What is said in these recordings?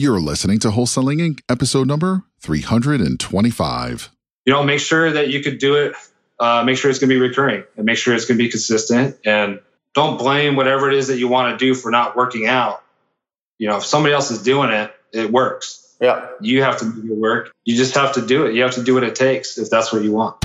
You're listening to Wholesaling Inc., episode number 325. You know, make sure that you could do it, uh, make sure it's going to be recurring and make sure it's going to be consistent. And don't blame whatever it is that you want to do for not working out. You know, if somebody else is doing it, it works. Yeah. You have to do your work. You just have to do it. You have to do what it takes if that's what you want.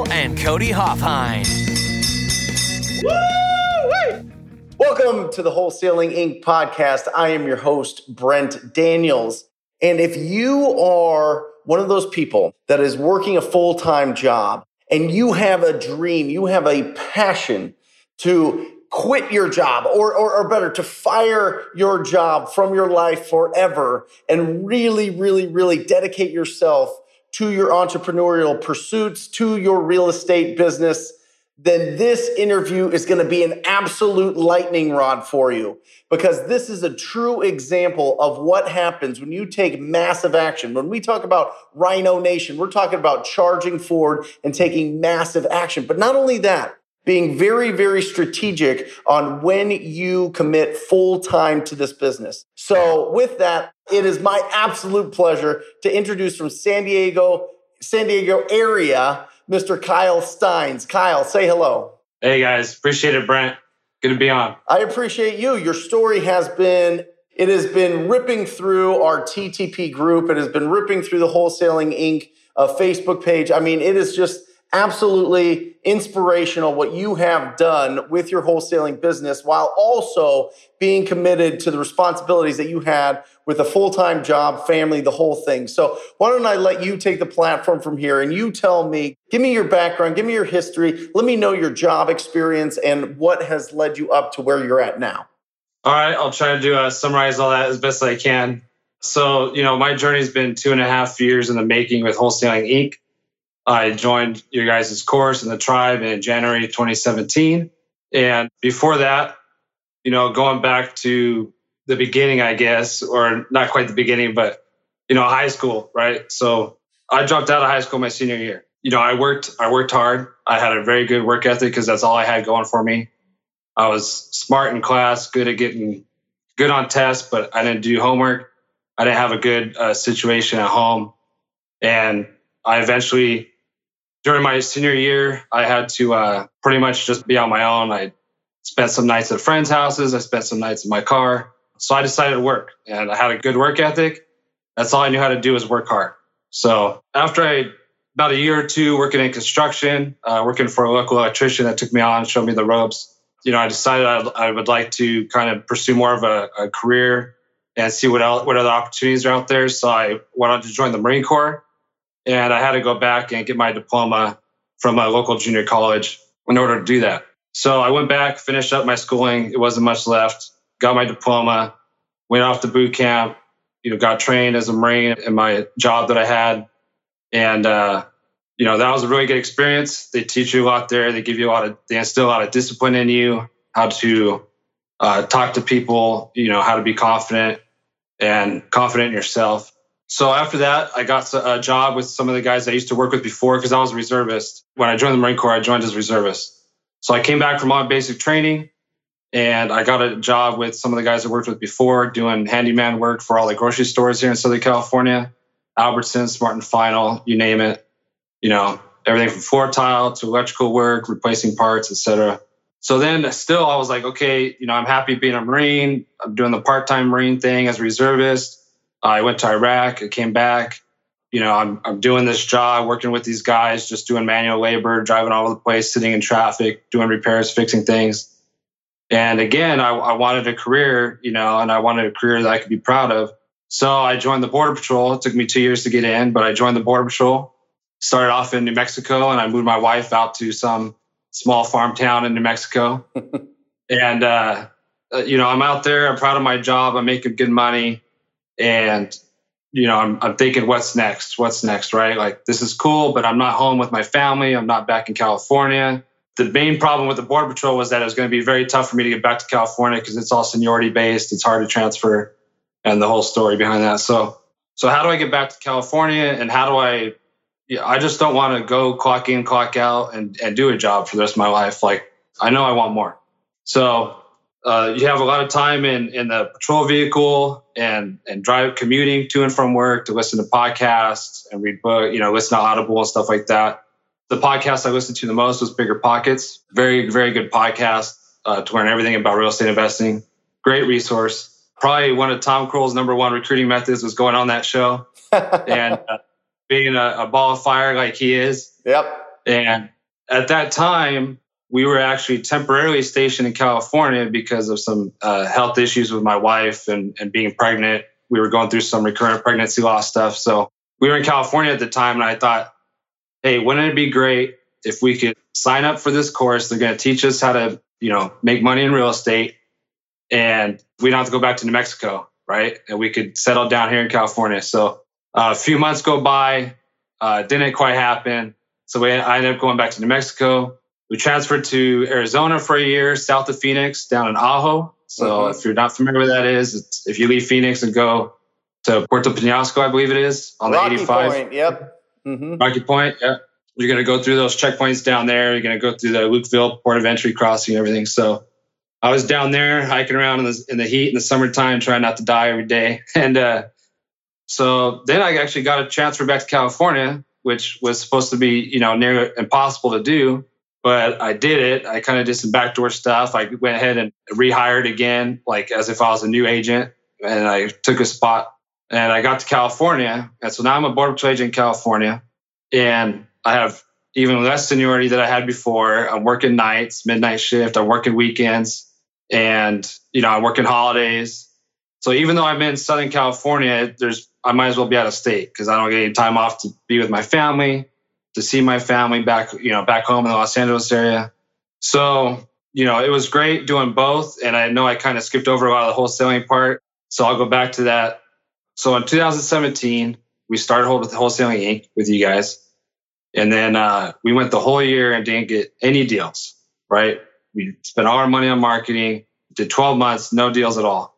And Cody Hofhine. Welcome to the Wholesaling Inc. podcast. I am your host, Brent Daniels. And if you are one of those people that is working a full time job and you have a dream, you have a passion to quit your job or, or, or, better to fire your job from your life forever and really, really, really dedicate yourself to your entrepreneurial pursuits, to your real estate business, then this interview is going to be an absolute lightning rod for you because this is a true example of what happens when you take massive action. When we talk about Rhino Nation, we're talking about charging forward and taking massive action. But not only that, being very, very strategic on when you commit full time to this business. So with that, it is my absolute pleasure to introduce from San Diego, San Diego area, Mr. Kyle Stines. Kyle, say hello. Hey guys, appreciate it, Brent. Good to be on. I appreciate you. Your story has been it has been ripping through our TTP group. It has been ripping through the Wholesaling Inc. Uh, Facebook page. I mean, it is just absolutely inspirational what you have done with your wholesaling business while also being committed to the responsibilities that you had with a full-time job, family, the whole thing. So why don't I let you take the platform from here and you tell me, give me your background, give me your history, let me know your job experience and what has led you up to where you're at now. All right, I'll try to do uh, summarize all that as best I can. So, you know, my journey's been two and a half years in the making with Wholesaling Inc. I joined your guys' course in the tribe in January 2017. And before that, you know, going back to the beginning, I guess, or not quite the beginning, but, you know, high school, right? So I dropped out of high school my senior year. You know, I worked, I worked hard. I had a very good work ethic because that's all I had going for me. I was smart in class, good at getting good on tests, but I didn't do homework. I didn't have a good uh, situation at home. And I eventually during my senior year, I had to uh, pretty much just be on my own. I spent some nights at friends' houses. I spent some nights in my car. So I decided to work, and I had a good work ethic. That's all I knew how to do was work hard. So after I about a year or two working in construction, uh, working for a local electrician that took me on, showed me the ropes. You know, I decided I, I would like to kind of pursue more of a, a career and see what else, what other opportunities are out there. So I went on to join the Marine Corps and I had to go back and get my diploma from a local junior college in order to do that. So I went back, finished up my schooling. It wasn't much left. Got my diploma, went off to boot camp. You know, got trained as a Marine in my job that I had, and uh, you know that was a really good experience. They teach you a lot there. They give you a lot of, they instill a lot of discipline in you, how to uh, talk to people. You know, how to be confident and confident in yourself. So after that, I got a job with some of the guys I used to work with before because I was a reservist. When I joined the Marine Corps, I joined as a reservist. So I came back from my basic training and I got a job with some of the guys I worked with before doing handyman work for all the grocery stores here in Southern California, Albertsons, Smart and Final, you name it. You know, everything from floor tile to electrical work, replacing parts, etc. So then still I was like, okay, you know, I'm happy being a Marine. I'm doing the part-time Marine thing as a reservist I went to Iraq. I came back. You know, I'm I'm doing this job, working with these guys, just doing manual labor, driving all over the place, sitting in traffic, doing repairs, fixing things. And again, I, I wanted a career, you know, and I wanted a career that I could be proud of. So I joined the Border Patrol. It took me two years to get in, but I joined the Border Patrol. Started off in New Mexico, and I moved my wife out to some small farm town in New Mexico. and uh, uh, you know, I'm out there. I'm proud of my job. I'm making good money and you know, I'm, I'm thinking, what's next? What's next, right? Like, this is cool, but I'm not home with my family. I'm not back in California. The main problem with the Border Patrol was that it was going to be very tough for me to get back to California because it's all seniority based. It's hard to transfer, and the whole story behind that. So, so how do I get back to California, and how do I? Yeah, I just don't want to go clock in, clock out, and and do a job for the rest of my life. Like, I know I want more. So uh, you have a lot of time in in the patrol vehicle and and drive commuting to and from work to listen to podcasts and read book, you know, listen to Audible and stuff like that. The podcast I listened to the most was Bigger Pockets. Very very good podcast uh, to learn everything about real estate investing. Great resource. Probably one of Tom Krol's number one recruiting methods was going on that show and uh, being a, a ball of fire like he is. Yep. And at that time, we were actually temporarily stationed in California because of some uh, health issues with my wife and, and being pregnant. We were going through some recurrent pregnancy loss stuff. So we were in California at the time, and I thought, hey, wouldn't it be great if we could sign up for this course? They're going to teach us how to, you know, make money in real estate, and we don't have to go back to New Mexico, right? And we could settle down here in California. So uh, a few months go by, uh, didn't quite happen. So we, I ended up going back to New Mexico we transferred to Arizona for a year, south of Phoenix, down in Ajo. So mm-hmm. if you're not familiar with that is, it's if you leave Phoenix and go to Puerto Penasco, I believe it is on Rocky the 85. Point, yep. Mm-hmm. Rocky Point, yeah. You're going to go through those checkpoints down there. You're going to go through the Lukeville port of entry crossing and everything. So I was down there hiking around in the, in the heat in the summertime, trying not to die every day. And uh, so then I actually got a transfer back to California, which was supposed to be, you know, near impossible to do but I did it. I kind of did some backdoor stuff. I went ahead and rehired again, like as if I was a new agent, and I took a spot. And I got to California, and so now I'm a border patrol agent in California, and I have even less seniority than I had before. I'm working nights, midnight shift. I'm working weekends, and you know I'm working holidays. So even though I'm in Southern California, there's I might as well be out of state because I don't get any time off to be with my family to see my family back, you know, back home in the Los Angeles area. So, you know, it was great doing both. And I know I kind of skipped over a lot of the wholesaling part. So I'll go back to that. So in 2017, we started with Wholesaling Inc. with you guys. And then uh, we went the whole year and didn't get any deals, right? We spent all our money on marketing, did 12 months, no deals at all.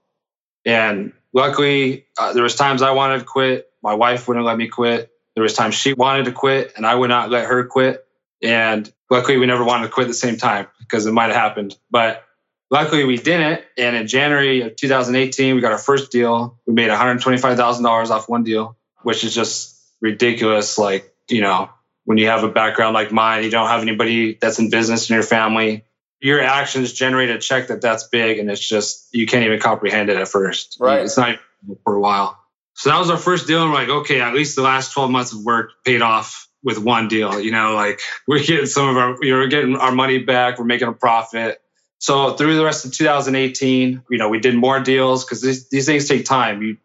And luckily, uh, there was times I wanted to quit. My wife wouldn't let me quit. There was times she wanted to quit and I would not let her quit. And luckily we never wanted to quit at the same time because it might have happened. But luckily we didn't. And in January of 2018, we got our first deal. We made $125,000 off one deal, which is just ridiculous. Like, you know, when you have a background like mine, you don't have anybody that's in business in your family. Your actions generate a check that that's big, and it's just you can't even comprehend it at first. Right, it's not for a while. So that was our first deal. And we're like, okay, at least the last 12 months of work paid off with one deal. You know, like we're getting some of our, you know, we're getting our money back. We're making a profit. So through the rest of 2018, you know, we did more deals because these, these things take time. You,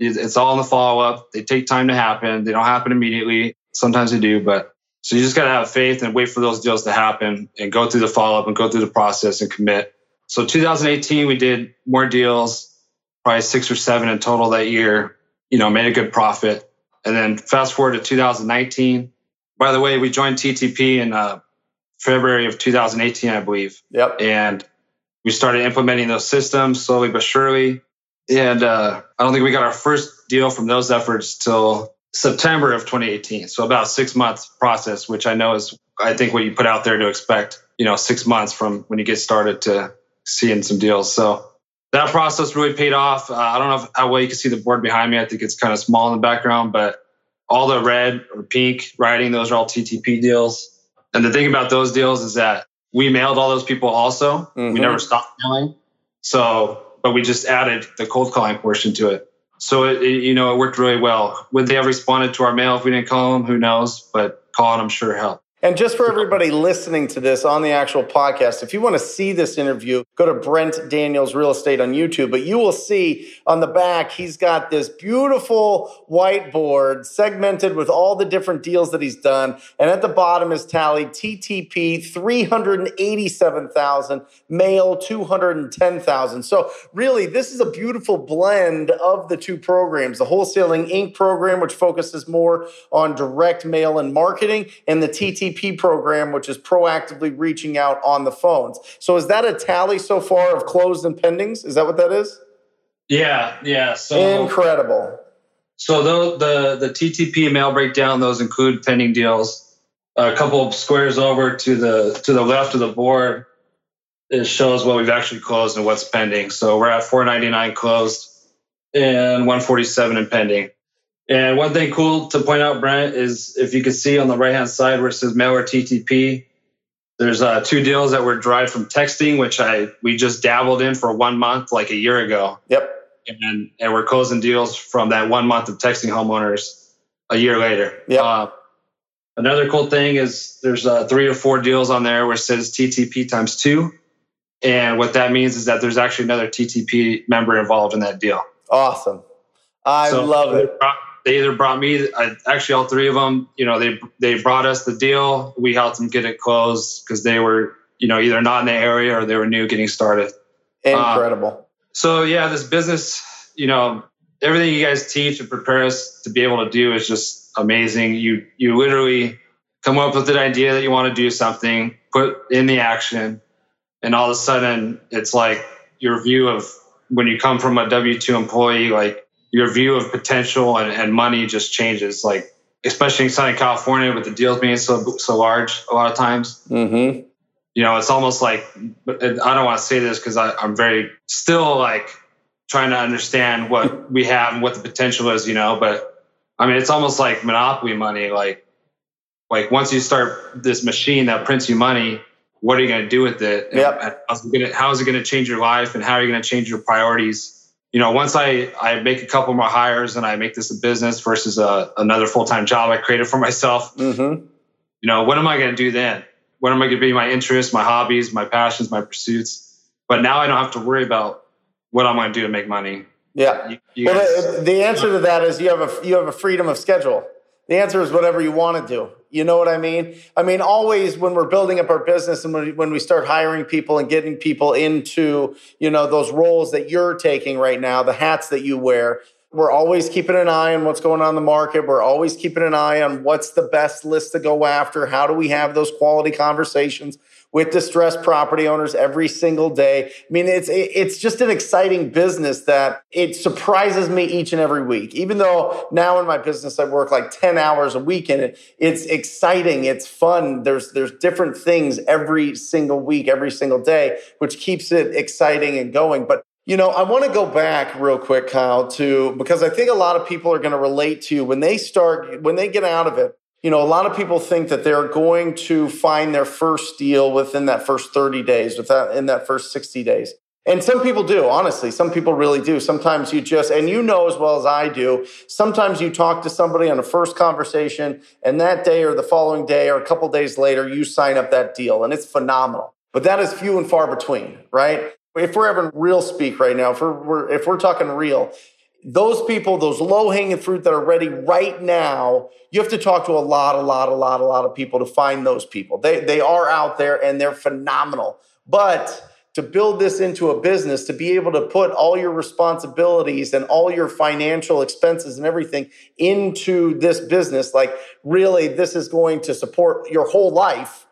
it's all in the follow up. They take time to happen. They don't happen immediately. Sometimes they do, but so you just got to have faith and wait for those deals to happen and go through the follow up and go through the process and commit. So 2018, we did more deals, probably six or seven in total that year you know, made a good profit. And then fast forward to 2019. By the way, we joined TTP in uh, February of 2018, I believe. Yep. And we started implementing those systems slowly but surely. And uh, I don't think we got our first deal from those efforts till September of 2018. So about six months process, which I know is, I think, what you put out there to expect. You know, six months from when you get started to seeing some deals. So that process really paid off. Uh, I don't know if, how well you can see the board behind me. I think it's kind of small in the background, but all the red or pink writing, those are all TTP deals. And the thing about those deals is that we mailed all those people also. Mm-hmm. We never stopped mailing. So, but we just added the cold calling portion to it. So it, it, you know, it worked really well. Would they have responded to our mail if we didn't call them? Who knows? But calling them sure helped. And just for everybody listening to this on the actual podcast, if you want to see this interview, go to Brent Daniels Real Estate on YouTube. But you will see on the back, he's got this beautiful whiteboard segmented with all the different deals that he's done. And at the bottom is tallied TTP 387,000, mail 210,000. So really, this is a beautiful blend of the two programs, the Wholesaling Inc. program, which focuses more on direct mail and marketing, and the TTP program, which is proactively reaching out on the phones. So is that a tally so far of closed and pendings? Is that what that is? Yeah, yeah. So incredible. So the the the TTP mail breakdown, those include pending deals. A couple of squares over to the to the left of the board, it shows what we've actually closed and what's pending. So we're at 499 closed and 147 in pending. And one thing cool to point out, Brent, is if you can see on the right hand side where it says mail or TTP, there's uh, two deals that were derived from texting, which I we just dabbled in for one month, like a year ago. Yep. And and we're closing deals from that one month of texting homeowners a year later. Yep. Uh, another cool thing is there's uh, three or four deals on there where it says TTP times two, and what that means is that there's actually another TTP member involved in that deal. Awesome. I so love it. They either brought me, I, actually all three of them, you know, they they brought us the deal. We helped them get it closed because they were, you know, either not in the area or they were new getting started. Incredible. Um, so yeah, this business, you know, everything you guys teach and prepare us to be able to do is just amazing. You you literally come up with an idea that you want to do something, put in the action, and all of a sudden it's like your view of when you come from a W two employee, like your view of potential and, and money just changes. Like especially in Southern California with the deals being so so large, a lot of times. Mm-hmm. You know, it's almost like I don't want to say this because I'm very still like trying to understand what we have and what the potential is. You know, but I mean, it's almost like monopoly money. Like, like once you start this machine that prints you money, what are you going to do with it? Yep. how's it going to change your life and how are you going to change your priorities? You know, once I, I make a couple more hires and I make this a business versus a, another full-time job I created for myself, mm-hmm. you know, what am I going to do then? What am I going to be my interests, my hobbies, my passions, my pursuits? But now I don't have to worry about what I'm going to do to make money. Yeah. You, you well, guys, the, the answer to that is you have a, you have a freedom of schedule. The answer is whatever you want to do. You know what I mean? I mean, always when we're building up our business and when we, start hiring people and getting people into, you know, those roles that you're taking right now, the hats that you wear, we're always keeping an eye on what's going on in the market. We're always keeping an eye on what's the best list to go after. How do we have those quality conversations? With distressed property owners every single day. I mean, it's it's just an exciting business that it surprises me each and every week. Even though now in my business I work like 10 hours a week and it, it's exciting, it's fun. There's there's different things every single week, every single day, which keeps it exciting and going. But you know, I want to go back real quick, Kyle, to because I think a lot of people are going to relate to when they start, when they get out of it, you know, a lot of people think that they're going to find their first deal within that first 30 days, within in that first 60 days. And some people do, honestly. Some people really do. Sometimes you just, and you know as well as I do, sometimes you talk to somebody on a first conversation, and that day or the following day or a couple days later, you sign up that deal, and it's phenomenal. But that is few and far between, right? If we're having real speak right now, if we're, if we're talking real, those people, those low hanging fruit that are ready right now, you have to talk to a lot, a lot, a lot, a lot of people to find those people. They, they are out there and they're phenomenal. But to build this into a business, to be able to put all your responsibilities and all your financial expenses and everything into this business, like really, this is going to support your whole life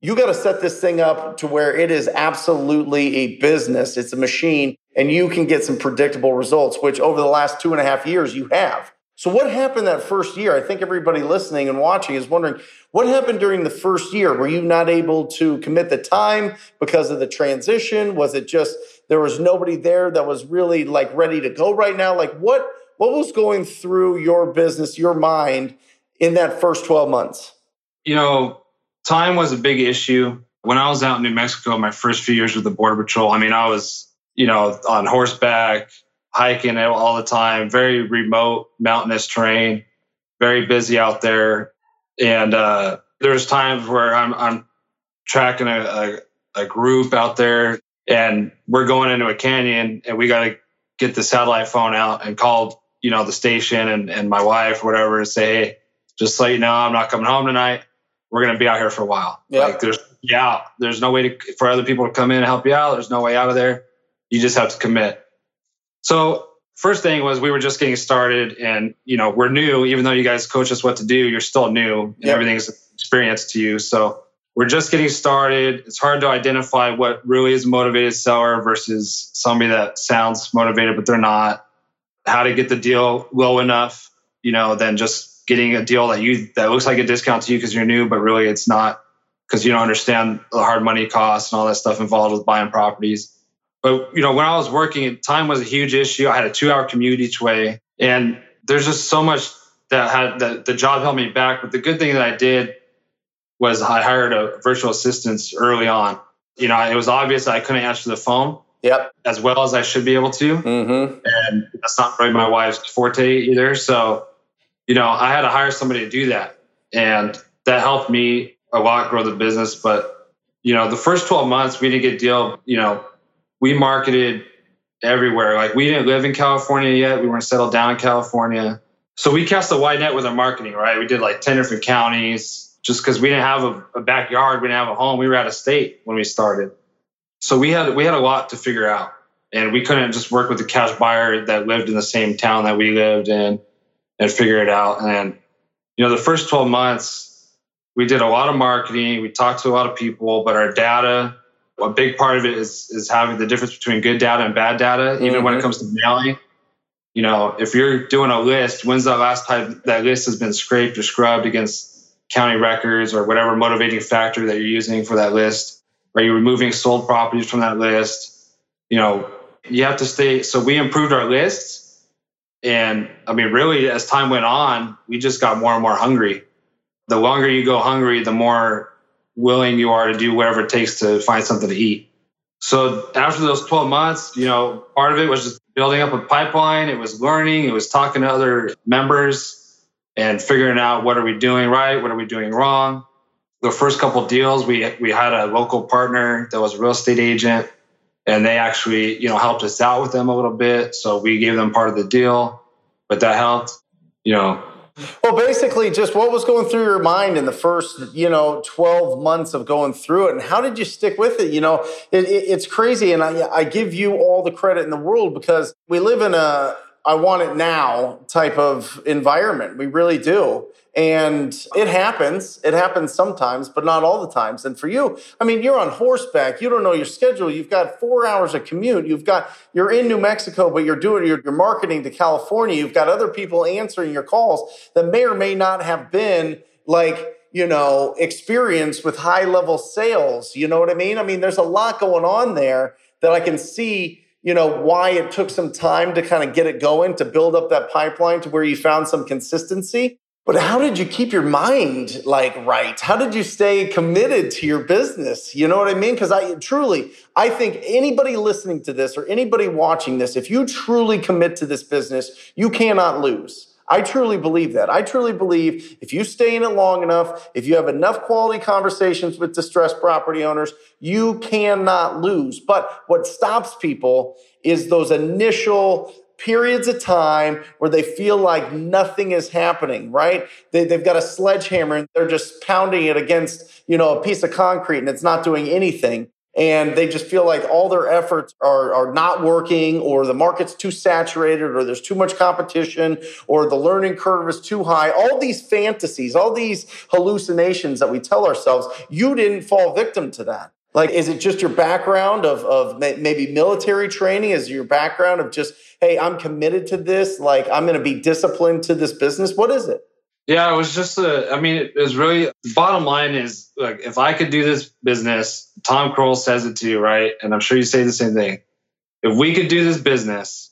you got to set this thing up to where it is absolutely a business. It's a machine and you can get some predictable results, which over the last two and a half years you have. So what happened that first year? I think everybody listening and watching is wondering what happened during the first year? Were you not able to commit the time because of the transition? Was it just there was nobody there that was really like ready to go right now? Like what what was going through your business, your mind in that first 12 months? You know, time was a big issue. When I was out in New Mexico, my first few years with the Border Patrol, I mean, I was, you know, on horseback, hiking all the time, very remote, mountainous terrain, very busy out there. And, uh, there's times where I'm I'm tracking a, a, a group out there and we're going into a canyon and we got to get the satellite phone out and call you know the station and, and my wife or whatever and say hey just let you know i'm not coming home tonight we're going to be out here for a while. Yep. like there's yeah there's no way to, for other people to come in and help you out. There's no way out of there. You just have to commit. So first thing was we were just getting started and you know we're new. Even though you guys coach us what to do you're still new and Yep. everything's experience to you. So we're just getting started. It's hard to identify what really is a motivated seller versus somebody that sounds motivated but they're not. How to get the deal low enough you know than just getting a deal that you that looks like a discount to you because you're new but really it's not because you don't understand the hard money costs and all that stuff involved with buying properties but you know, when I was working, time was a huge issue. I had a two-hour commute each way, and there's just so much that had that the job held me back. But the good thing that I did was I hired a virtual assistant early on. You know, it was obvious that I couldn't answer the phone Yep. as well as I should be able to, Mm-hmm. and that's not really my wife's forte either. So, you know, I had to hire somebody to do that, and that helped me a lot grow the business. But you know, the first 12 months we didn't get deal. You know, we marketed everywhere. Like we didn't live in California yet. We weren't settled down in California. So we cast a wide net with our marketing, right? We did like 10 different counties just because we didn't have a, a backyard, we didn't have a home. We were out of state when we started. So we had we had a lot to figure out. And we couldn't just work with the cash buyer that lived in the same town that we lived in and figure it out. And you know, the first 12 months we did a lot of marketing, we talked to a lot of people, but our data a big part of it is is having the difference between good data and bad data, even when it Mhm. comes to mailing. You know, if you're doing a list, when's the last time that list has been scraped or scrubbed against county records or whatever motivating factor that you're using for that list? Are you removing sold properties from that list? You know, you have to stay. So we improved our lists. And I mean, really, as time went on, we just got more and more hungry. The longer you go hungry, the more willing you are to do whatever it takes to find something to eat. So after those 12 months, you know, part of it was just building up a pipeline. It was learning. It was talking to other members and figuring out what are we doing right, what are we doing wrong. The first couple deals, we we had a local partner that was a real estate agent, and they actually, you know, helped us out with them a little bit. So we gave them part of the deal, but that helped. You know, Well, basically, just what was going through your mind in the first, you know, 12 months of going through it, and how did you stick with it? You know, it, it, it's crazy, and I, I give you all the credit in the world because we live in a I want it now type of environment. We really do. And it happens. It happens sometimes, but not all the times. And for you, I mean, you're on horseback. You don't know your schedule. You've got four hours of commute. You've got, you're in New Mexico, but you're doing, you're, you're marketing to California. You've got other people answering your calls that may or may not have been like, you know, experience with high level sales. You know what I mean? I mean, there's a lot going on there that I can see you know why it took some time to kind of get it going to build up that pipeline to where you found some consistency. But how did you keep your mind like right? How did you stay committed to your business? You know what i mean? Because i truly i think anybody listening to this or anybody watching this if you truly commit to this business you cannot lose I truly believe that. I truly believe if you stay in it long enough, if you have enough quality conversations with distressed property owners, you cannot lose. But what stops people is those initial periods of time where they feel like nothing is happening, right? They, they've got a sledgehammer and they're just pounding it against, you know, a piece of concrete and it's not doing anything and they just feel like all their efforts are, are not working or the market's too saturated or there's too much competition or the learning curve is too high. All these fantasies all these hallucinations that we tell ourselves you didn't fall victim to that. Like is it just your background of, of maybe military training? Is your background of just hey i'm committed to this. Like i'm going to be disciplined to this business. What is it yeah, it was just a. I mean, it was really. Bottom line is, like, if I could do this business, Tom Krol says it to you, right? And I'm sure you say the same thing. If we could do this business,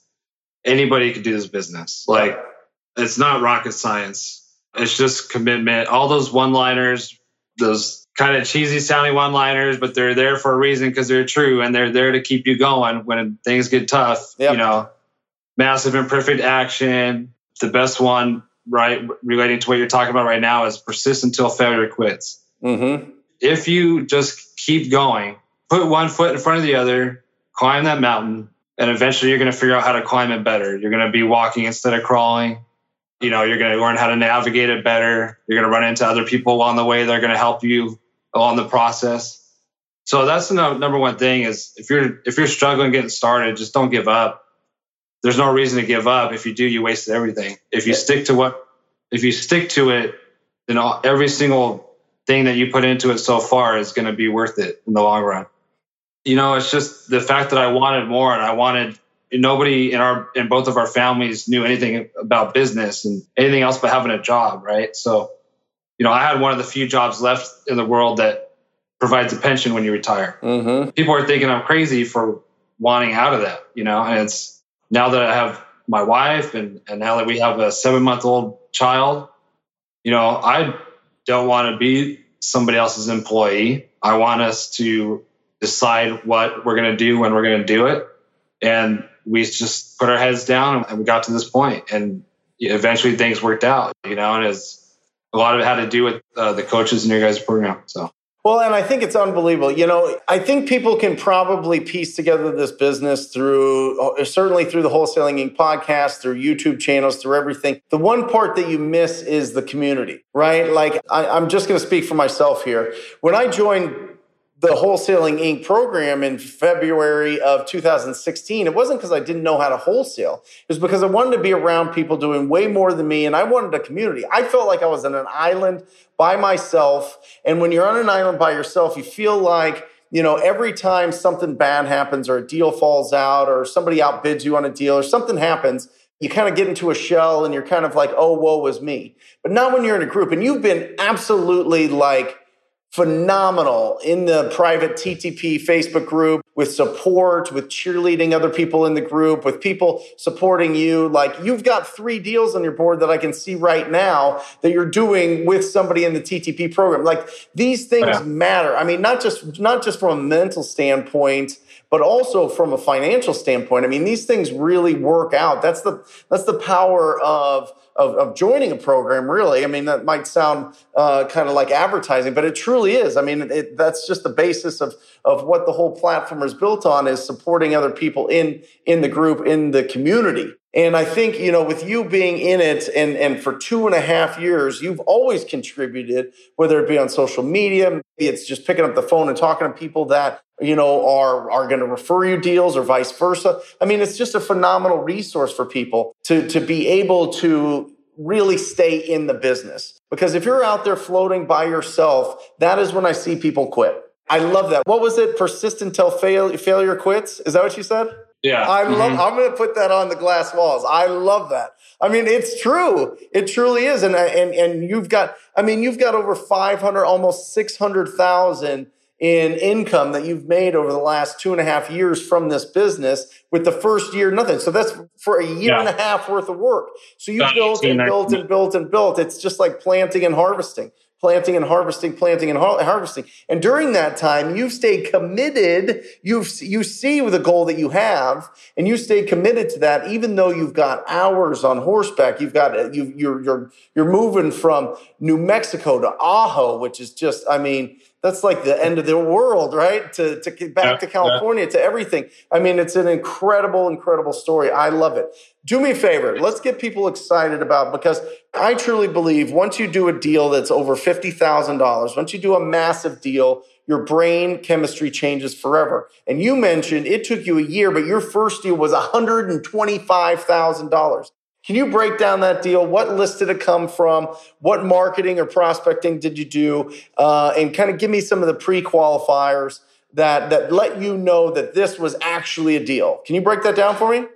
anybody could do this business. Like, it's not rocket science. It's just commitment. All those one-liners, those kind of cheesy sounding one-liners, but they're there for a reason because they're true and they're there to keep you going when things get tough. Yep. You know, massive imperfect action. The best one right, relating to what you're talking about right now, is persist until failure quits. Mm-hmm. If you just keep going, put one foot in front of the other, climb that mountain, and eventually you're going to figure out how to climb it better. You're going to be walking instead of crawling. You know, you're going to learn how to navigate it better. You're going to run into other people along the way. They're going to help you along the process. So that's the number one thing is if you're if you're struggling getting started, just don't give up. There's no reason to give up. If you do, you wasted everything. If you Yeah. stick to what if you stick to it, then all, every single thing that you put into it so far is going to be worth it in the long run. You know, it's just the fact that I wanted more and I wanted nobody in our in both of our families knew anything about business and anything else but having a job, right? So, you know, I had one of the few jobs left in the world that provides a pension when you retire. Mm-hmm. People are thinking I'm crazy for wanting out of that, you know, and it's now that I have my wife and, and now that we have a seven month old child, you know, I don't want to be somebody else's employee. I want us to decide what we're going to do when we're going to do it. And we just put our heads down and we got to this point and eventually things worked out, you know, and it's a lot of it had to do with uh, the coaches in your guys' program. So. Well, and I think it's unbelievable. You know, I think people can probably piece together this business through uh, certainly through the Wholesaling Inc. podcast, through YouTube channels, through everything. The one part that you miss is the community, right? Like, I, I'm just going to speak for myself here. When I joined the Wholesaling Inc. program in February of 2016, it wasn't because I didn't know how to wholesale. It was because I wanted to be around people doing way more than me and I wanted a community. I felt like I was on an island by myself. And when you're on an island by yourself, you feel like, you know, every time something bad happens or a deal falls out or somebody outbids you on a deal or something happens, you kind of get into a shell and you're kind of like, oh, woe was me. But not when you're in a group and you've been absolutely like, phenomenal in the private TTP Facebook group with support, with cheerleading other people in the group, with people supporting you. Like you've got three deals on your board that I can see right now that you're doing with somebody in the TTP program. Like these things Yeah. matter. I mean, not just not just from a mental standpoint, but also from a financial standpoint. I mean, these things really work out. That's the that's the power of of, of joining a program. Really, I mean, that might sound uh, kind of like advertising, but it truly is. I mean, it, that's just the basis of of what the whole platform is built on is supporting other people in in the group in the community. And I think, you know, with you being in it and, and for two and a half years, you've always contributed, whether it be on social media, it's just picking up the phone and talking to people that, you know, are, are going to refer you deals or vice versa. I mean, it's just a phenomenal resource for people to, to be able to really stay in the business. Because if you're out there floating by yourself, that is when I see people quit. I love that. What was it? Persist until fail, failure quits. Is that what you said? Yeah. I love. Mhm. I'm going to put that on the glass walls. I love that. I mean, it's true. It truly is. And and and you've got. I mean, you've got over 500, almost 600,000 in income that you've made over the last two and a half years from this business. With the first year, nothing. So that's for a year Yeah. and a half worth of work. So you About built 18, and built and built and built. It's just like planting and harvesting planting and harvesting, planting and har- harvesting. And during that time, you've stayed committed. You've, you see the goal that you have and you stay committed to that, even though you've got hours on horseback. You've got, you, you're, you're, you're moving from New Mexico to Ajo, which is just, I mean, that's like the end of the world, right? To, to get back to California, to everything. I mean, it's an incredible, incredible story. I love it. Do me a favor. Let's get people excited about because I truly believe once you do a deal that's over $50,000, once you do a massive deal, your brain chemistry changes forever. And you mentioned it took you a year, but your first deal was $125,000. Can you break down that deal? What list did it come from? What marketing or prospecting did you do? Uh, and kind of give me some of the pre qualifiers that, that let you know that this was actually a deal. Can you break that down for me?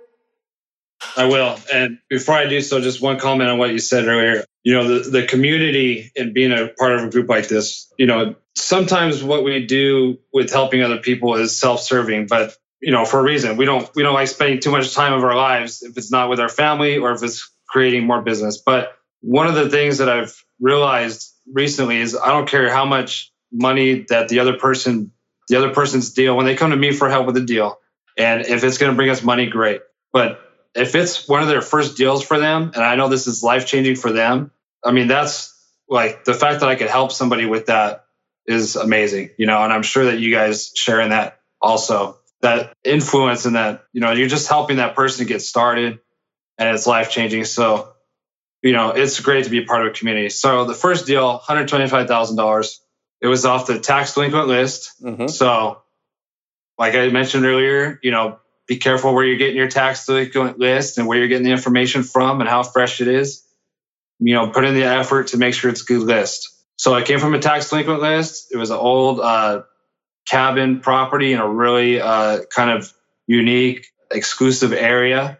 I will. And before I do so, just one comment on what you said earlier. You know, the, the community and being a part of a group like this, you know, sometimes what we do with helping other people is self-serving, but you know, for a reason. We don't we don't like spending too much time of our lives if it's not with our family or if it's creating more business. But one of the things that I've realized recently is I don't care how much money that the other person the other person's deal when they come to me for help with a deal and if it's going to bring us money great but if it's one of their first deals for them, and I know this is life changing for them, I mean, that's like the fact that I could help somebody with that is amazing, you know, and I'm sure that you guys share in that also. That influence and that, you know, you're just helping that person get started and it's life changing. So, you know, it's great to be part of a community. So the first deal, $125,000, it was off the tax delinquent list. Mm-hmm. So, like I mentioned earlier, you know, be careful where you're getting your tax delinquent list and where you're getting the information from and how fresh it is. You know, put in the effort to make sure it's a good list. So I came from a tax delinquent list. It was an old uh, cabin property in a really uh, kind of unique, exclusive area.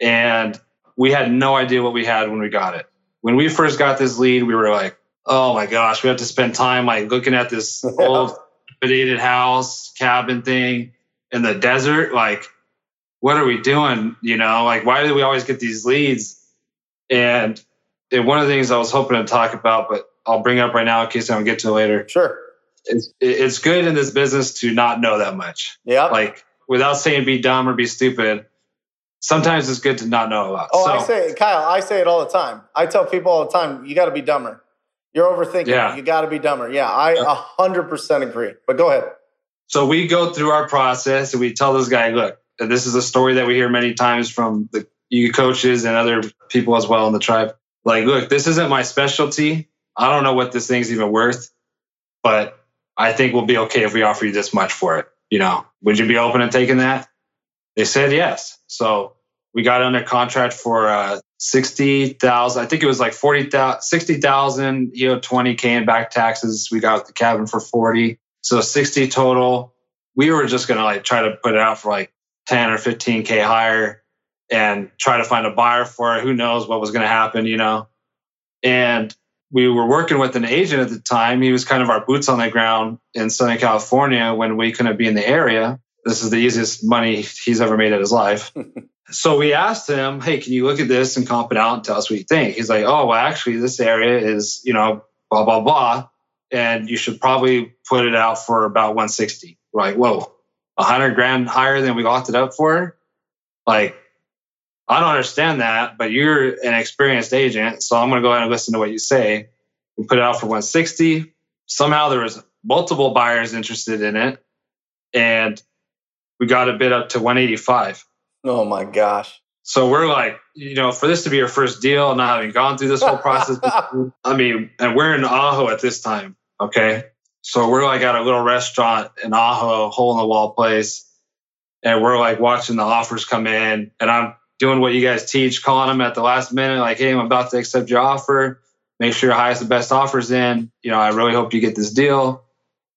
And we had no idea what we had when we got it. When we first got this lead, we were like, oh my gosh, we have to spend time like looking at this old dilapidated house, cabin thing in the desert. Like, what are we doing? You know, like, why do we always get these leads? And, and one of the things I was hoping to talk about, but I'll bring up right now in case I don't get to it later. Sure. It's, it's good in this business to not know that much. Yeah. Like without saying be dumb or be stupid, sometimes it's good to not know a lot. Oh, so, I say, Kyle, I say it all the time. I tell people all the time, you got to be dumber. You're overthinking. Yeah. You got to be dumber. Yeah, I a hundred percent agree. But go ahead. So we go through our process and we tell this guy, look, this is a story that we hear many times from the you coaches and other people as well in the tribe. Like, look, this isn't my specialty. I don't know what this thing's even worth, but I think we'll be okay if we offer you this much for it. You know, would you be open to taking that? They said yes. So we got under contract for uh, 60,000. I think it was like 40,000, 60,000, you know, 20K in back taxes. We got the cabin for 40. So 60 total. We were just going to like try to put it out for like 10 or 15K higher and try to find a buyer for it. Who knows what was going to happen, you know? And we were working with an agent at the time. He was kind of our boots on the ground in Southern California when we couldn't be in the area. This is the easiest money he's ever made in his life. so we asked him, Hey, can you look at this and comp it out and tell us what you think? He's like, Oh, well, actually, this area is, you know, blah, blah, blah. And you should probably put it out for about 160. We're like, whoa, 100 grand higher than we locked it up for? Like, I don't understand that, but you're an experienced agent. So I'm going to go ahead and listen to what you say. We put it out for 160. Somehow there was multiple buyers interested in it. And we got a bid up to 185. Oh my gosh. So we're like, you know, for this to be our first deal, not having gone through this whole process, I mean, and we're in Ajo at this time. Okay. So we're like at a little restaurant in Ajo, hole in the wall place. And we're like watching the offers come in. And I'm doing what you guys teach, calling them at the last minute, like, hey, I'm about to accept your offer. Make sure your highest the best offers in. You know, I really hope you get this deal.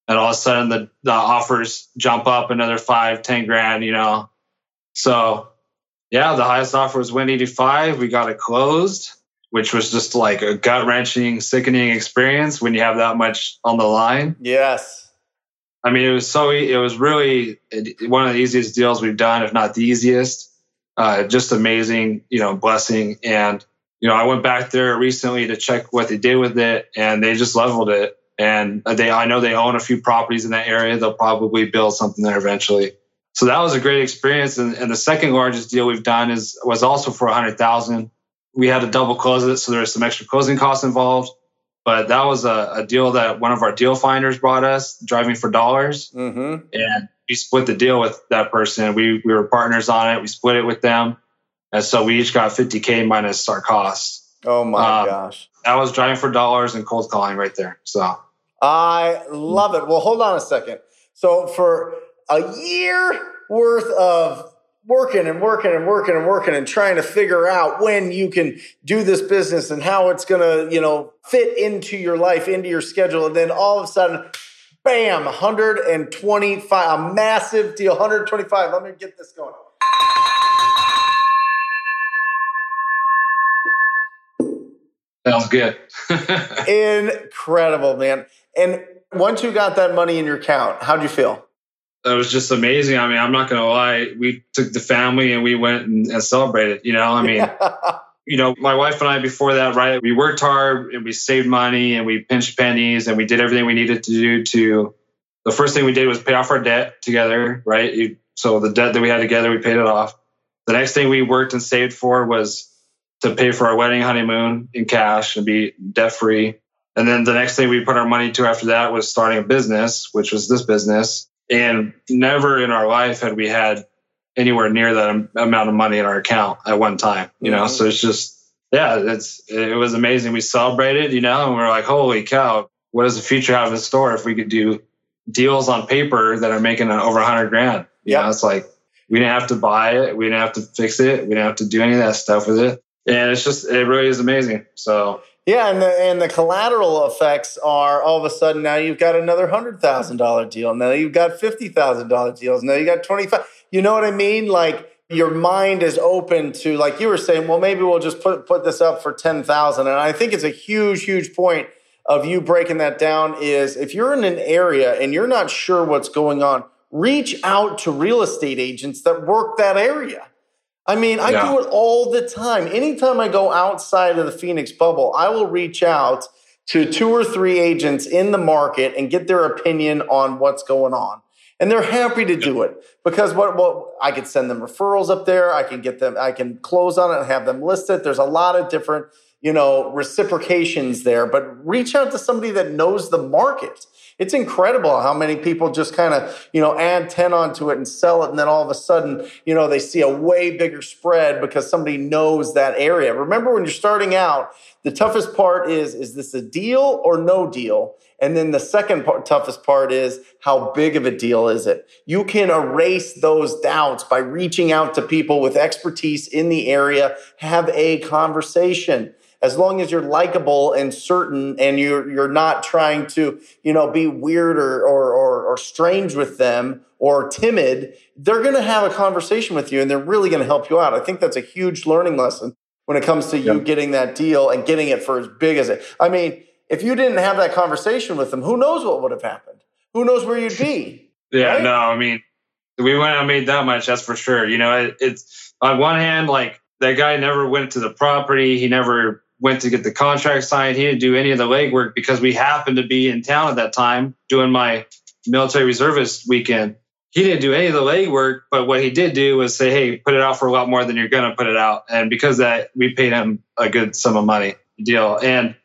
And all of a sudden the, the offers jump up another five, ten grand, you know. So yeah, the highest offer was 185. We got it closed, which was just like a gut wrenching, sickening experience when you have that much on the line. Yes. I mean, it was so, it was really one of the easiest deals we've done, if not the easiest. Uh, just amazing, you know, blessing. And, you know, I went back there recently to check what they did with it and they just leveled it. And they, I know they own a few properties in that area. They'll probably build something there eventually so that was a great experience. And, and, the second largest deal we've done is was also for a hundred thousand. We had to double close it, so there was some extra closing costs involved. But that was a, a deal that one of our deal finders brought us, driving for dollars, mm-hmm. and we split the deal with that person. We we were partners on it. We split it with them, and so we each got 50k minus our costs. Oh my um, gosh! That was driving for dollars and cold calling right there. So I love it. Well, hold on a second. So for a year worth of working and working and working and working and trying to figure out when you can do this business and how it's going to, you know, fit into your life, into your schedule. And then all of a sudden, bam, 125, a massive deal, 125. Let me get this going. Sounds good. Incredible, man. And once you got that money in your account, how'd you feel? It was just amazing. I mean, I'm not going to lie. We took the family and we went and, and celebrated. You know, I mean, you know, my wife and I before that, right? We worked hard and we saved money and we pinched pennies and we did everything we needed to do to. The first thing we did was pay off our debt together, right? You, so the debt that we had together, we paid it off. the next thing we worked and saved for was to pay for our wedding honeymoon in cash and be debt free. And then the next thing we put our money to after that was starting a business, which was this business. And never in our life had we had anywhere near that amount of money in our account at one time, you know? Mm-hmm. So it's just, yeah, it's, it was amazing. We celebrated, you know, and we are like, holy cow, what does the future have in store if we could do deals on paper that are making over a hundred grand? Yeah. It's like, we didn't have to buy it. We didn't have to fix it. We didn't have to do any of that stuff with it. And it's just, it really is amazing. So, yeah, and the and the collateral effects are all of a sudden now you've got another hundred thousand dollar deal. Now you've got fifty thousand dollar deals. Now you got twenty five. You know what I mean? Like your mind is open to like you were saying. Well, maybe we'll just put put this up for ten thousand. And I think it's a huge, huge point of you breaking that down. Is if you're in an area and you're not sure what's going on, reach out to real estate agents that work that area. I mean, I yeah. do it all the time. Anytime I go outside of the Phoenix bubble, I will reach out to two or three agents in the market and get their opinion on what's going on. And they're happy to do it because what, what I could send them referrals up there. I can get them, I can close on it and have them listed. There's a lot of different, you know, reciprocations there, but reach out to somebody that knows the market it's incredible how many people just kind of, you know, add 10 onto it and sell it. And then all of a sudden, you know, they see a way bigger spread because somebody knows that area. Remember when you're starting out, the toughest part is, is this a deal or no deal? And then the second part, toughest part is how big of a deal is it? You can erase those doubts by reaching out to people with expertise in the area, have a conversation as long as you're likable and certain and you're you're not trying to you know be weird or or, or, or strange with them or timid they're going to have a conversation with you and they're really going to help you out. I think that's a huge learning lesson when it comes to you getting that deal and getting it for as big as it i mean if you didn't have that conversation with them who knows what would have happened? Who knows where you'd be yeah right? no i mean we wouldn't have made that much that's for sure. You know it, it's on one hand like that guy never went to the property he never went to get the contract signed. He didn't do any of the legwork because we happened to be in town at that time doing my military reservist weekend. He didn't do any of the legwork, but what he did do was say, "Hey, put it out for a lot more than you're going to put it out." And because that, we paid him a good sum of money deal. And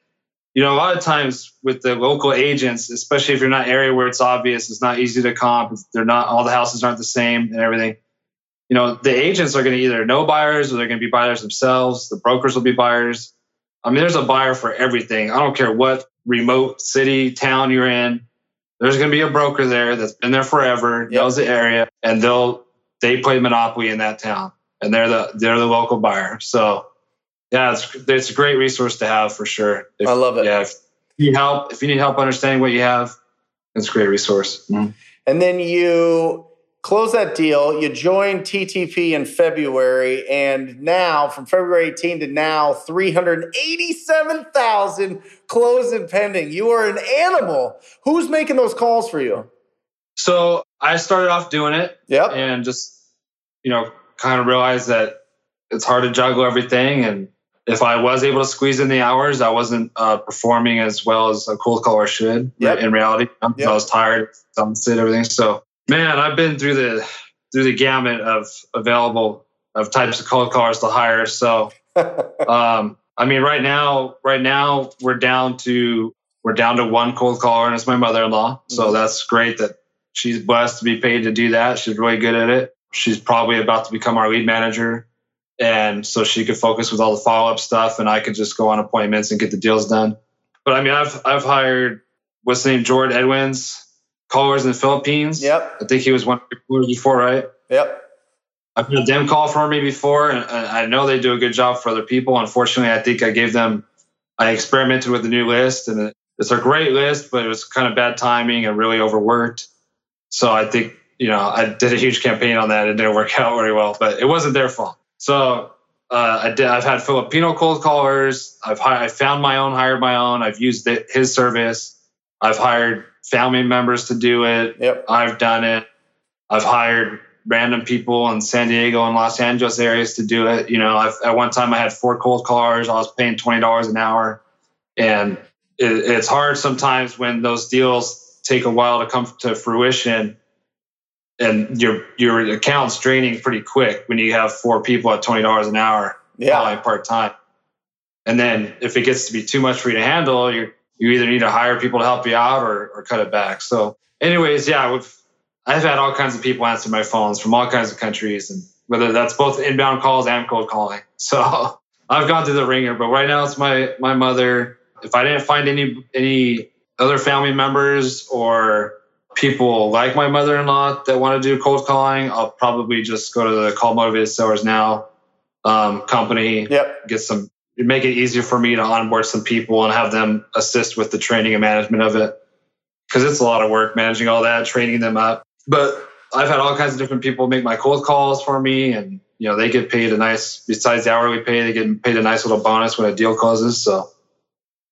you know, a lot of times with the local agents, especially if you're not area where it's obvious, it's not easy to comp. They're not all the houses aren't the same and everything. You know, the agents are going to either know buyers or they're going to be buyers themselves. The brokers will be buyers I mean, there's a buyer for everything. I don't care what remote city, town you're in. There's going to be a broker there that's been there forever, yep. knows the area, and they'll they play monopoly in that town, and they're the they're the local buyer. So, yeah, it's it's a great resource to have for sure. If, I love it. Yeah, if you need help, if you need help understanding what you have, it's a great resource. Mm-hmm. And then you close that deal. You joined TTP in February, and now from February 18 to now, 387,000 closed and pending. You are an animal. Who's making those calls for you? So I started off doing it. Yep. And just, you know, kind of realized that it's hard to juggle everything. And if I was able to squeeze in the hours, I wasn't uh, performing as well as a cold caller should yep. in reality. Yep. I was tired, I'm sunset, everything. So Man, I've been through the through the gamut of available of types of cold callers to hire. So, um, I mean, right now, right now we're down to we're down to one cold caller, and it's my mother-in-law. So mm-hmm. that's great that she's blessed to be paid to do that. She's really good at it. She's probably about to become our lead manager, and so she could focus with all the follow-up stuff, and I could just go on appointments and get the deals done. But I mean, I've I've hired what's the name, Jordan Edwins callers in the Philippines. Yep. I think he was one of callers before, right? Yep. I've had them call for me before, and I know they do a good job for other people. Unfortunately, I think I gave them, I experimented with the new list, and it's a great list, but it was kind of bad timing and really overworked. So I think, you know, I did a huge campaign on that. It didn't work out very well, but it wasn't their fault. So uh, I did, I've had Filipino cold callers. I've I found my own, hired my own. I've used his service. I've hired family members to do it. Yep. I've done it. I've hired random people in San Diego and Los Angeles areas to do it. You know, I've, at one time I had four cold callers. I was paying twenty dollars an hour, and it, it's hard sometimes when those deals take a while to come to fruition. and your your account's draining pretty quick when you have four people at twenty dollars an hour Yeah. part time. And then if it gets to be too much for you to handle, you you either need to hire people to help you out or or cut it back. So, anyways, yeah, we've, I've had all kinds of people answer my phones from all kinds of countries, and whether that's both inbound calls and cold calling. So I've gone through the ringer, but right now it's my my mother. If I didn't find any any other family members or people like my mother-in-law that want to do cold calling, I'll probably just go to the Call Motivated Sellers Now um, company, Yep. get some, make it easier for me to onboard some people and have them assist with the training and management of it. Because it's a lot of work managing all that, training them up. But I've had all kinds of different people make my cold calls for me, and you know they get paid a nice. Besides the hourly pay, they get paid a nice little bonus when a deal closes. So,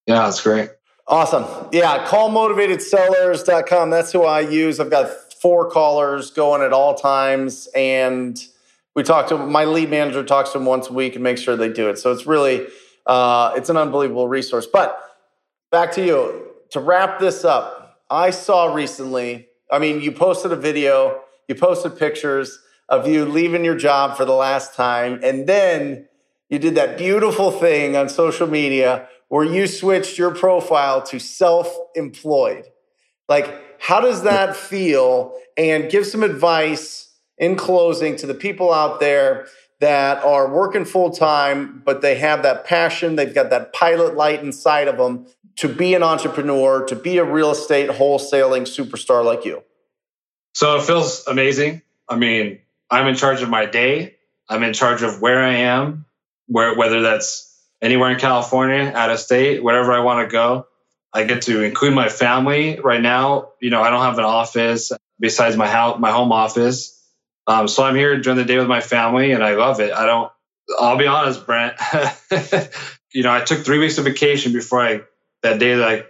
yeah, it's great. Awesome. Yeah, callmotivatedsellers.com. That's who I use. I've got four callers going at all times. And we talk to my lead manager talks to them once a week and makes sure they do it. So it's really uh, it's an unbelievable resource. But back to you. To wrap this up, I saw recently, I mean, you posted a video, you posted pictures of you leaving your job for the last time, and then you did that beautiful thing on social media where you switched your profile to self employed. Like, how does that feel? And give some advice in closing to the people out there that are working full time, but they have that passion, they've got that pilot light inside of them to be an entrepreneur, to be a real estate wholesaling superstar like you. So it feels amazing. I mean, I'm in charge of my day. I'm in charge of where I am, where whether that's anywhere in California, out of state, wherever I want to go. I get to include my family. Right now, you know, I don't have an office besides my house, my home office. Um, so I'm here during the day with my family, and I love it. I don't. I'll be honest, Brent. you know, I took three weeks of vacation before I that day that I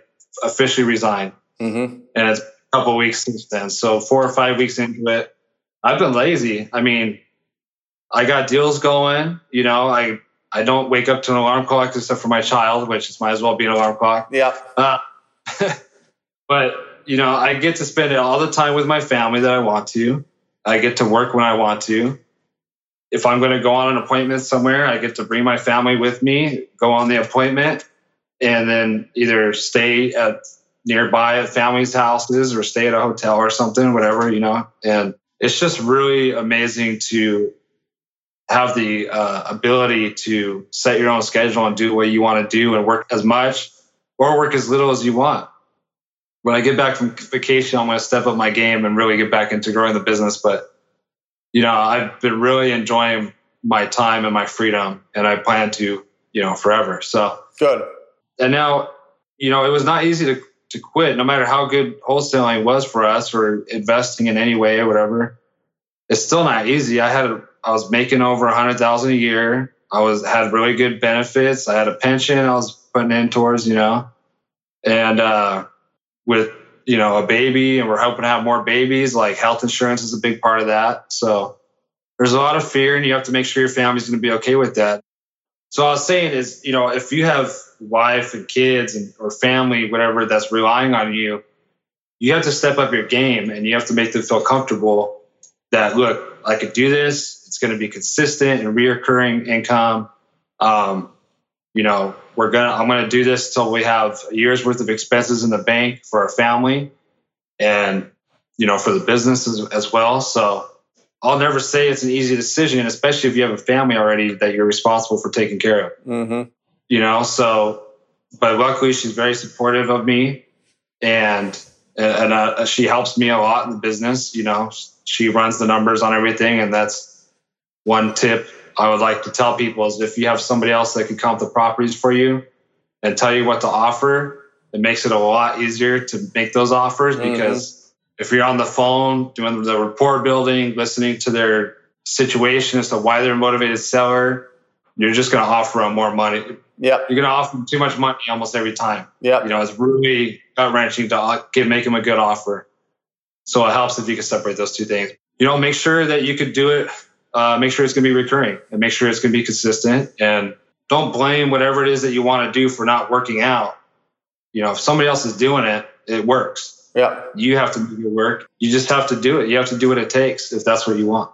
officially resigned, Mm-hmm. and it's a couple of weeks since then. So four or five weeks into it, I've been lazy. I mean, I got deals going. You know, I I don't wake up to an alarm clock except for my child, which is might as well be an alarm clock. Yeah. Uh, but you know, I get to spend all the time with my family that I want to. I get to work when I want to. If I'm going to go on an appointment somewhere, I get to bring my family with me, go on the appointment, and then either stay at nearby at family's houses or stay at a hotel or something, whatever, you know. And it's just really amazing to have the uh, ability to set your own schedule and do what you want to do and work as much or work as little as you want. When I get back from vacation, I'm going to step up my game and really get back into growing the business. But, you know, I've been really enjoying my time and my freedom, and I plan to, you know, forever. So, Good. and now, you know, it was not easy to, to quit, no matter how good wholesaling was for us or investing in any way or whatever. It's still not easy. I had, a, I was making over a hundred thousand a year. I was had really good benefits. I had a pension I was putting in towards, you know, and uh, with you know a baby, and we're hoping to have more babies. Like health insurance is a big part of that. So there's a lot of fear, and you have to make sure your family's going to be okay with that. So I was saying is, you know, if you have wife and kids and or family, whatever that's relying on you, you have to step up your game, and you have to make them feel comfortable that look, I could do this. It's going to be consistent and reoccurring income. Um, you know, we're gonna. I'm gonna do this till we have a year's worth of expenses in the bank for our family, and you know, for the business as, as well. So I'll never say it's an easy decision, especially if you have a family already that you're responsible for taking care of. Mm-hmm. You know, so but luckily she's very supportive of me, and and uh, she helps me a lot in the business. You know, she runs the numbers on everything, and that's one tip I would like to tell people is if you have somebody else that can count the properties for you and tell you what to offer, it makes it a lot easier to make those offers Mhm. because if you're on the phone doing the rapport building, listening to their situation as to why they're a motivated seller, you're just going to offer them more money. Yep. You're going to offer them too much money almost every time. Yep. You know, it's really gut wrenching to give, make them a good offer. So it helps if you can separate those two things. You know, make sure that you could do it. Uh, make sure it's going to be recurring and make sure it's going to be consistent. And don't blame whatever it is that you want to do for not working out. You know, if somebody else is doing it, it works. Yeah. You have to do your work. You just have to do it. You have to do what it takes if that's what you want.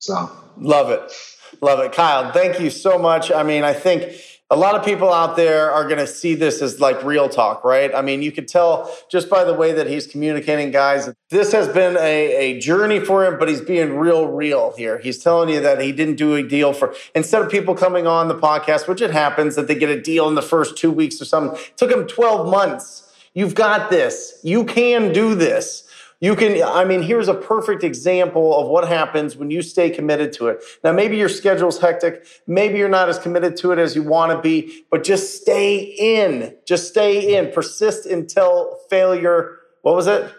So love it. Love it. Kyle, thank you so much. I mean, I think a lot of people out there are going to see this as like real talk, right? I mean, you could tell just by the way that he's communicating, guys. This has been a, a journey for him, but he's being real, real here. He's telling you that he didn't do a deal for, instead of people coming on the podcast, which it happens that they get a deal in the first two weeks or something, took him 12 months. You've got this. You can do this. You can, I mean, here's a perfect example of what happens when you stay committed to it. Now, maybe your schedule's hectic. Maybe you're not as committed to it as you want to be, but just stay in. Just stay in. Persist until failure. What was it?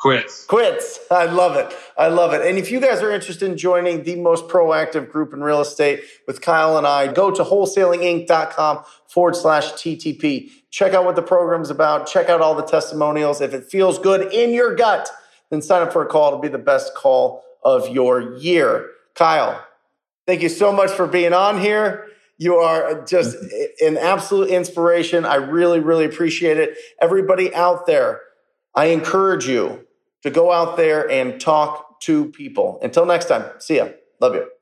Quits. Quits. I love it. I love it. And if you guys are interested in joining the most proactive group in real estate with Kyle and I, go to wholesalinginc.com forward slash TTP. Check out what the program's about. Check out all the testimonials. If it feels good in your gut, then sign up for a call. It'll be the best call of your year. Kyle, thank you so much for being on here. You are just an absolute inspiration. I really, really appreciate it. Everybody out there, I encourage you to go out there and talk to people. Until next time, see ya. Love you.